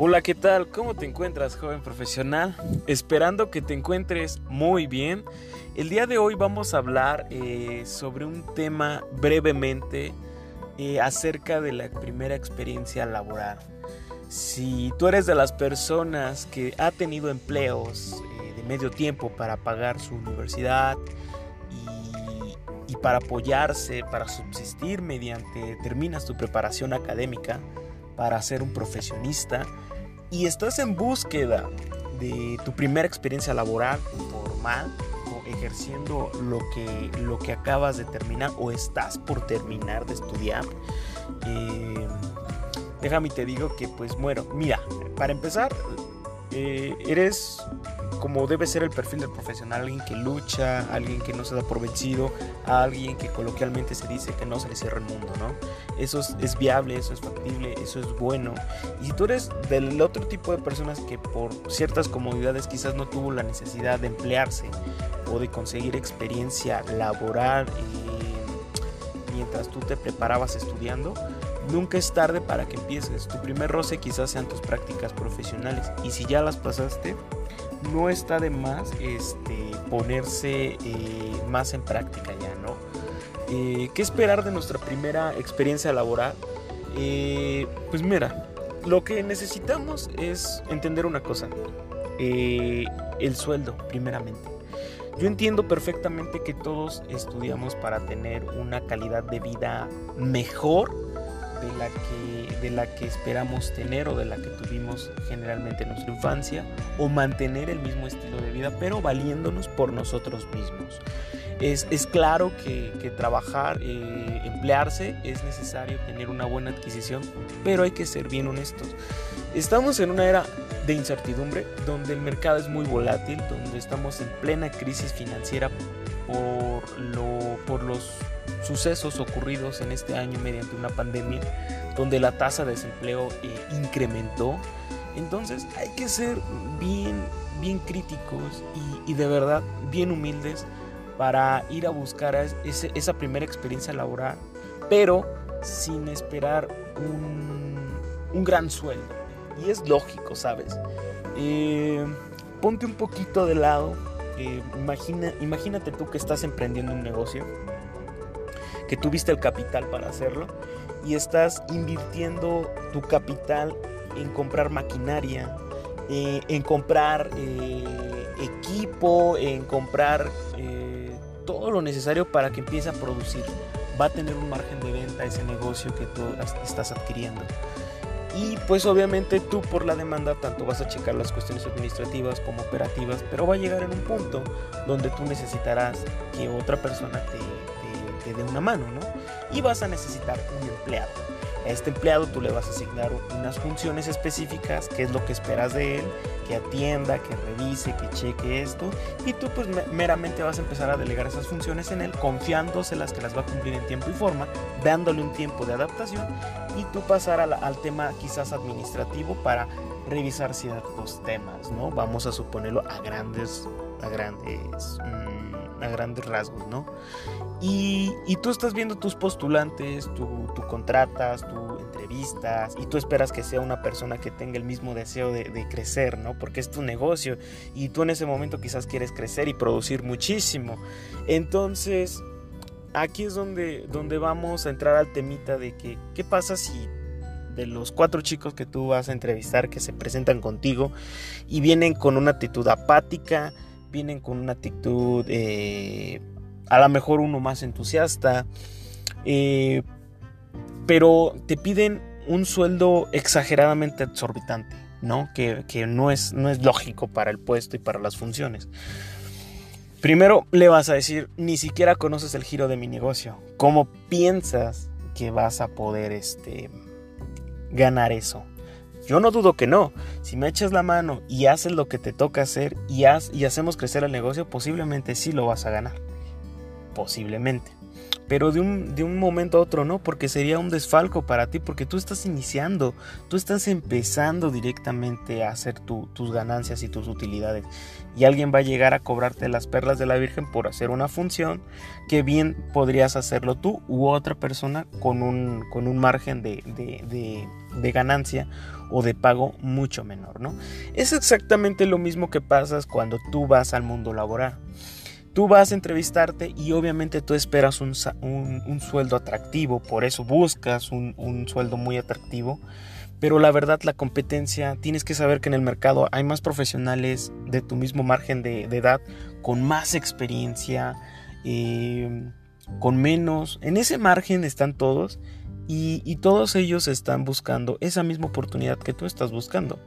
Hola, ¿qué tal? ¿Cómo te encuentras, joven profesional? Esperando que te encuentres muy bien. El día de hoy vamos a hablar eh, sobre un tema brevemente eh, acerca de la primera experiencia laboral. Si tú eres de las personas que ha tenido empleos eh, de medio tiempo para pagar su universidad y, y para apoyarse, para subsistir mediante terminas tu preparación académica, para ser un profesionista y estás en búsqueda de tu primera experiencia laboral formal o ejerciendo lo que, lo que acabas de terminar o estás por terminar de estudiar, eh, déjame te digo que pues bueno, mira, para empezar, eh, eres como debe ser el perfil del profesional, alguien que lucha, alguien que no se da por vencido, alguien que coloquialmente se dice que no se le cierra el mundo, ¿no? Eso es, viable, eso es factible, eso es bueno. Y si tú eres del otro tipo de personas que por ciertas comodidades quizás no tuvo la necesidad de emplearse o de conseguir experiencia laboral eh, mientras tú te preparabas estudiando, Nunca es tarde para que empieces. Tu primer roce quizás sean tus prácticas profesionales. Y si ya las pasaste, no está de más este, ponerse eh, más en práctica ya, ¿no? Eh, ¿Qué esperar de nuestra primera experiencia laboral? Eh, pues mira, lo que necesitamos es entender una cosa, el sueldo, primeramente. Yo entiendo perfectamente que todos estudiamos para tener una calidad de vida mejor de la que, de la que esperamos tener o de la que tuvimos generalmente en nuestra infancia o mantener el mismo estilo de vida pero valiéndonos por nosotros mismos. Es, es claro que, que trabajar, eh, emplearse, es necesario tener una buena adquisición, pero hay que ser bien honestos. Estamos en una era de incertidumbre donde el mercado es muy volátil, donde estamos en plena crisis financiera por, lo, por los sucesos ocurridos en este año mediante una pandemia donde la tasa de desempleo eh, incrementó. Entonces hay que ser bien, bien críticos y, de verdad bien humildes para ir a buscar esa primera experiencia laboral, pero sin esperar un, gran sueldo. Y es lógico, ¿sabes? Eh, ponte un poquito de lado. Eh, imagina, imagínate tú que estás emprendiendo un negocio que tuviste el capital para hacerlo y estás invirtiendo tu capital en comprar maquinaria, eh, en comprar eh, equipo, en comprar eh, todo lo necesario para que empiece a producir. Va a tener un margen de venta ese negocio que tú estás adquiriendo. Y pues obviamente tú por la demanda tanto vas a checar las cuestiones administrativas como operativas, pero va a llegar en un punto donde tú necesitarás que otra persona te, de una mano, ¿no? Y vas a necesitar un empleado. A este empleado tú le vas a asignar unas funciones específicas, qué es lo que esperas de él, que atienda, que revise, que cheque esto, y tú pues meramente vas a empezar a delegar esas funciones en él, confiándoselas que las va a cumplir en tiempo y forma, dándole un tiempo de adaptación, y tú pasar al, tema quizás administrativo para revisar ciertos temas, ¿no? Vamos a suponerlo a grandes, a grandes... Mm, a grandes rasgos, ¿no? Y, tú estás viendo tus postulantes, tú, contratas, tú entrevistas y tú esperas que sea una persona que tenga el mismo deseo de, crecer, ¿no? Porque es tu negocio y tú en ese momento quizás quieres crecer y producir muchísimo. Entonces, aquí es donde, donde vamos a entrar al temita de que, ¿qué pasa si de los cuatro chicos que tú vas a entrevistar que se presentan contigo y vienen con una actitud apática, vienen con una actitud, eh, a lo mejor uno más entusiasta, eh, pero te piden un sueldo exageradamente exorbitante, ¿no? Que, no, es, no es lógico para el puesto y para las funciones. Primero le vas a decir, ni siquiera conoces el giro de mi negocio. ¿Cómo piensas que vas a poder este, ganar eso? Yo no dudo que no. Si me echas la mano y haces lo que te toca hacer y, y hacemos crecer el negocio, posiblemente sí lo vas a ganar. Posiblemente. Pero de un, de un momento a otro no, porque sería un desfalco para ti, porque tú estás iniciando, tú estás empezando directamente a hacer tus ganancias y tus utilidades. Y alguien va a llegar a cobrarte las perlas de la Virgen por hacer una función que bien podrías hacerlo tú u otra persona con un, con un margen de, de, de ganancia o de pago mucho menor, ¿no? Es exactamente lo mismo que pasa cuando tú vas al mundo laboral. Tú vas a entrevistarte y obviamente tú esperas un, sueldo atractivo, por eso buscas un, un sueldo muy atractivo. Pero la verdad, la competencia, tienes que saber que en el mercado hay más profesionales de tu mismo margen de, edad, con más experiencia, eh, con menos. En ese margen están todos y, todos ellos están buscando esa misma oportunidad que tú estás buscando.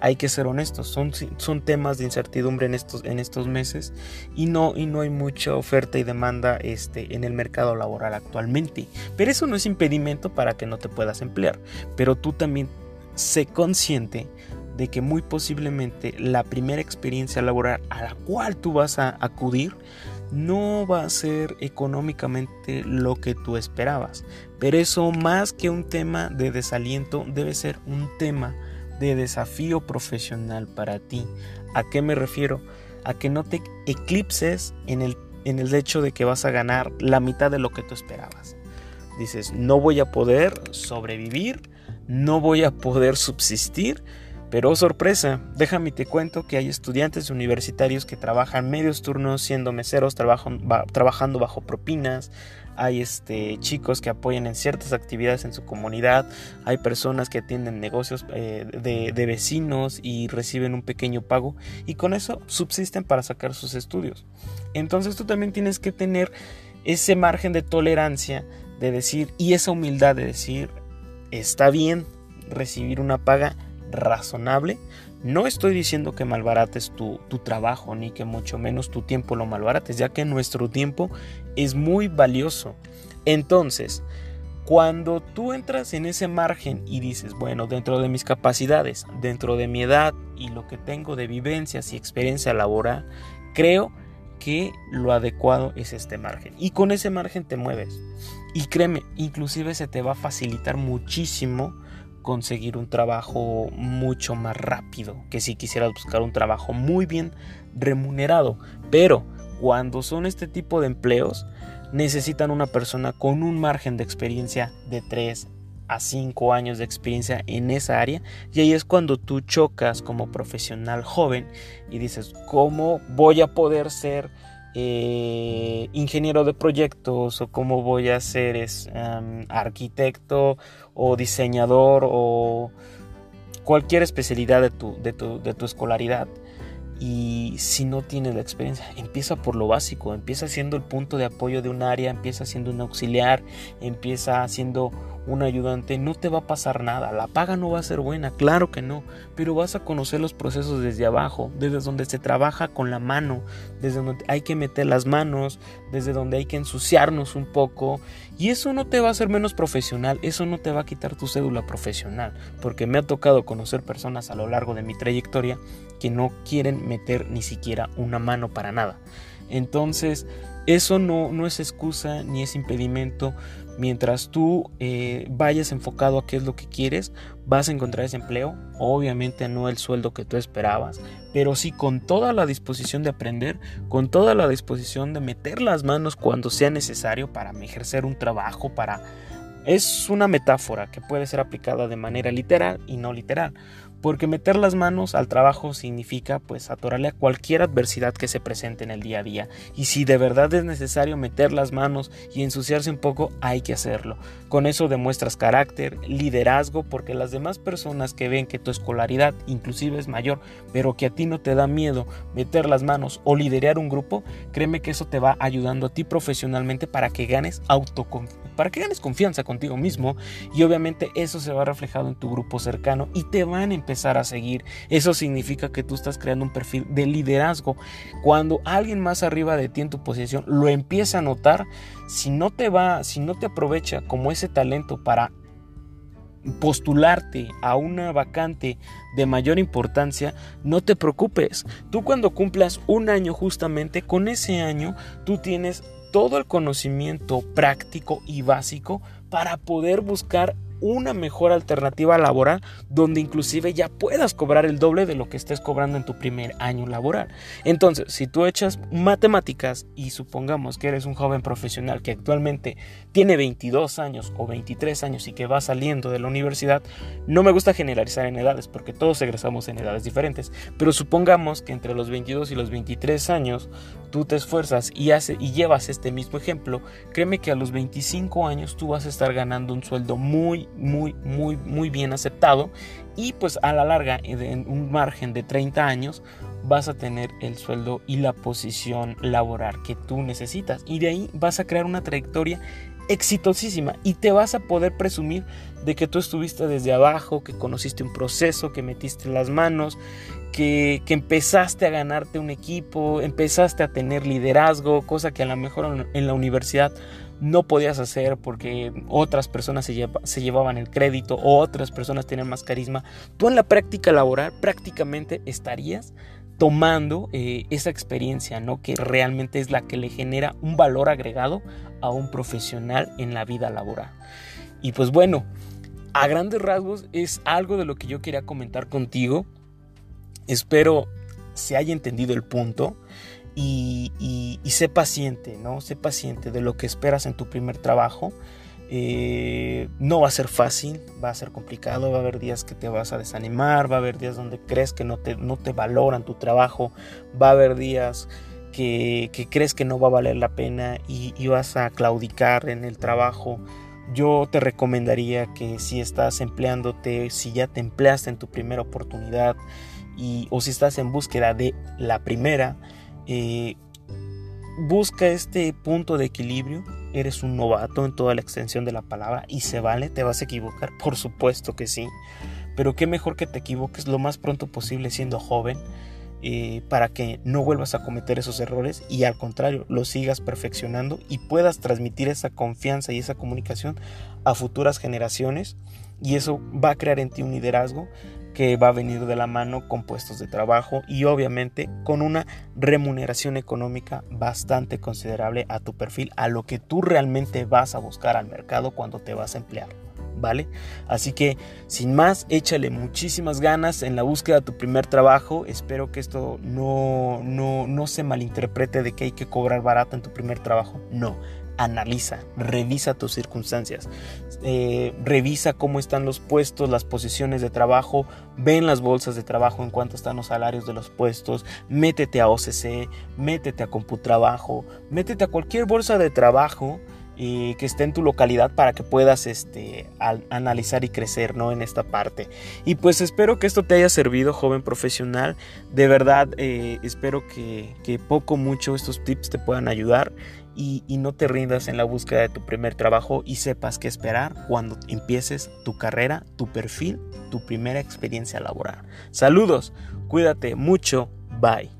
Hay que ser honestos, son, son temas de incertidumbre en estos, en estos meses y no, y no hay mucha oferta y demanda este, en el mercado laboral actualmente. Pero eso no es impedimento para que no te puedas emplear. Pero tú también sé consciente de que muy posiblemente la primera experiencia laboral a la cual tú vas a acudir no va a ser económicamente lo que tú esperabas. Pero eso más que un tema de desaliento debe ser un tema de desafío profesional para ti. ¿A qué me refiero? A que no te eclipses en el, en el hecho de que vas a ganar la mitad de lo que tú esperabas. Dices, no voy a poder sobrevivir, no voy a poder subsistir pero oh, sorpresa, déjame te cuento que hay estudiantes universitarios que trabajan medios turnos siendo meseros, trabajando bajo propinas, hay este, chicos que apoyan en ciertas actividades en su comunidad, hay personas que atienden negocios eh, de, de vecinos y reciben un pequeño pago. Y con eso subsisten para sacar sus estudios. Entonces tú también tienes que tener ese margen de tolerancia de decir y esa humildad de decir está bien recibir una paga razonable. No estoy diciendo que malbarates tu, tu, trabajo, ni que mucho menos tu tiempo lo malbarates, ya que nuestro tiempo es muy valioso. Entonces, cuando tú entras en ese margen y dices, bueno, dentro de mis capacidades, dentro de mi edad y lo que tengo de vivencias y experiencia laboral, creo que lo adecuado es este margen. Y con ese margen te mueves. Y créeme, inclusive se te va a facilitar muchísimo conseguir un trabajo mucho más rápido que si quisieras buscar un trabajo muy bien remunerado. Pero cuando son este tipo de empleos, necesitan una persona con un margen de experiencia de 3 a 5 años de experiencia en esa área. Y ahí es cuando tú chocas como profesional joven y dices, ¿cómo voy a poder ser eh, ingeniero de proyectos o cómo voy a ser es, arquitecto o diseñador o cualquier especialidad de tu, de tu, de tu escolaridad. Y si no tienes la experiencia, empieza por lo básico, empieza siendo el punto de apoyo de un área, empieza siendo un auxiliar, empieza siendo un ayudante, no te va a pasar nada. La paga no va a ser buena, claro que no, pero vas a conocer los procesos desde abajo, desde donde se trabaja con la mano, desde donde hay que meter las manos, desde donde hay que ensuciarnos un poco. Y eso no te va a hacer menos profesional, eso no te va a quitar tu cédula profesional, porque me ha tocado conocer personas a lo largo de mi trayectoria que no quieren meter ni siquiera una mano para nada. Entonces, eso no, no es excusa ni es impedimento Mientras tú eh, vayas enfocado a qué es lo que quieres, vas a encontrar ese empleo. Obviamente no el sueldo que tú esperabas, pero sí con toda la disposición de aprender, con toda la disposición de meter las manos cuando sea necesario para ejercer un trabajo, para... Es una metáfora que puede ser aplicada de manera literal y no literal porque meter las manos al trabajo significa pues atorarle a cualquier adversidad que se presente en el día a día. Y si de verdad es necesario meter las manos y ensuciarse un poco hay que hacerlo. Con eso demuestras carácter liderazgo porque las demás personas que ven que tu escolaridad inclusive es mayor pero que a ti no te da miedo meter las manos o liderar un grupo créeme que eso te va ayudando a ti profesionalmente para que ganes autoconfianza para que ganes confianza contigo mismo y obviamente eso se va reflejado en tu grupo cercano y te van a empezar a seguir. Eso significa que tú estás creando un perfil de liderazgo. Cuando alguien más arriba de ti en tu posición lo empieza a notar, si no te va, si no te aprovecha como ese talento para postularte a una vacante de mayor importancia, no te preocupes. Tú cuando cumplas un año justamente, con ese año tú tienes todo el conocimiento práctico y básico para poder buscar una mejor alternativa laboral donde inclusive ya puedas cobrar el doble de lo que estés cobrando en tu primer año laboral. Entonces, si tú echas matemáticas y supongamos que eres un joven profesional que actualmente tiene 22 años o 23 años y que va saliendo de la universidad, no me gusta generalizar en edades porque todos egresamos en edades diferentes, pero supongamos que entre los 22 y los 23 años tú te esfuerzas y, y llevas este mismo ejemplo, créeme que a los 25 años tú vas a estar ganando un sueldo muy, muy, muy, muy bien aceptado y pues a la larga, en un margen de 30 años, vas a tener el sueldo y la posición laboral que tú necesitas. Y de ahí vas a crear una trayectoria exitosísima y te vas a poder presumir de que tú estuviste desde abajo, que conociste un proceso, que metiste las manos, que, empezaste a ganarte un equipo, empezaste a tener liderazgo, cosa que a lo mejor en la universidad no podías hacer porque otras personas se, llevaban el crédito o otras personas tienen más carisma. Tú en la práctica laboral prácticamente estarías tomando eh, esa experiencia, ¿no? Que realmente es la que le genera un valor agregado a un profesional en la vida laboral. Y pues bueno, a grandes rasgos es algo de lo que yo quería comentar contigo. Espero se haya entendido el punto y, y sé paciente, ¿no? Sé paciente de lo que esperas en tu primer trabajo. Eh, no va a ser fácil, va a ser complicado, va a haber días que te vas a desanimar, va a haber días donde crees que no te, no te valoran tu trabajo, va a haber días que, crees que no va a valer la pena y, vas a claudicar en el trabajo. Yo te recomendaría que si estás empleándote, si ya te empleaste en tu primera oportunidad y, o si estás en búsqueda de la primera, eh, busca este punto de equilibrio. Eres un novato en toda la extensión de la palabra y se vale, te vas a equivocar, por supuesto que sí, pero qué mejor que te equivoques lo más pronto posible siendo joven eh, para que no vuelvas a cometer esos errores y al contrario, lo sigas perfeccionando y puedas transmitir esa confianza y esa comunicación a futuras generaciones. Y eso va a crear en ti un liderazgo que va a venir de la mano con puestos de trabajo y obviamente con una remuneración económica bastante considerable a tu perfil, a lo que tú realmente vas a buscar al mercado cuando te vas a emplear. ¿Vale? Así que sin más, échale muchísimas ganas en la búsqueda de tu primer trabajo. Espero que esto no, no, no se malinterprete de que hay que cobrar barato en tu primer trabajo. No, analiza, revisa tus circunstancias, eh, revisa cómo están los puestos, las posiciones de trabajo, ven las bolsas de trabajo en cuanto están los salarios de los puestos, métete a OCC, métete a Computrabajo, métete a cualquier bolsa de trabajo y que esté en tu localidad para que puedas este, analizar y crecer ¿no? en esta parte. Y pues espero que esto te haya servido, joven profesional. De verdad, eh, espero que, que poco mucho estos tips te puedan ayudar y, no te rindas en la búsqueda de tu primer trabajo y sepas qué esperar cuando empieces tu carrera, tu perfil, tu primera experiencia laboral. Saludos, cuídate mucho, bye.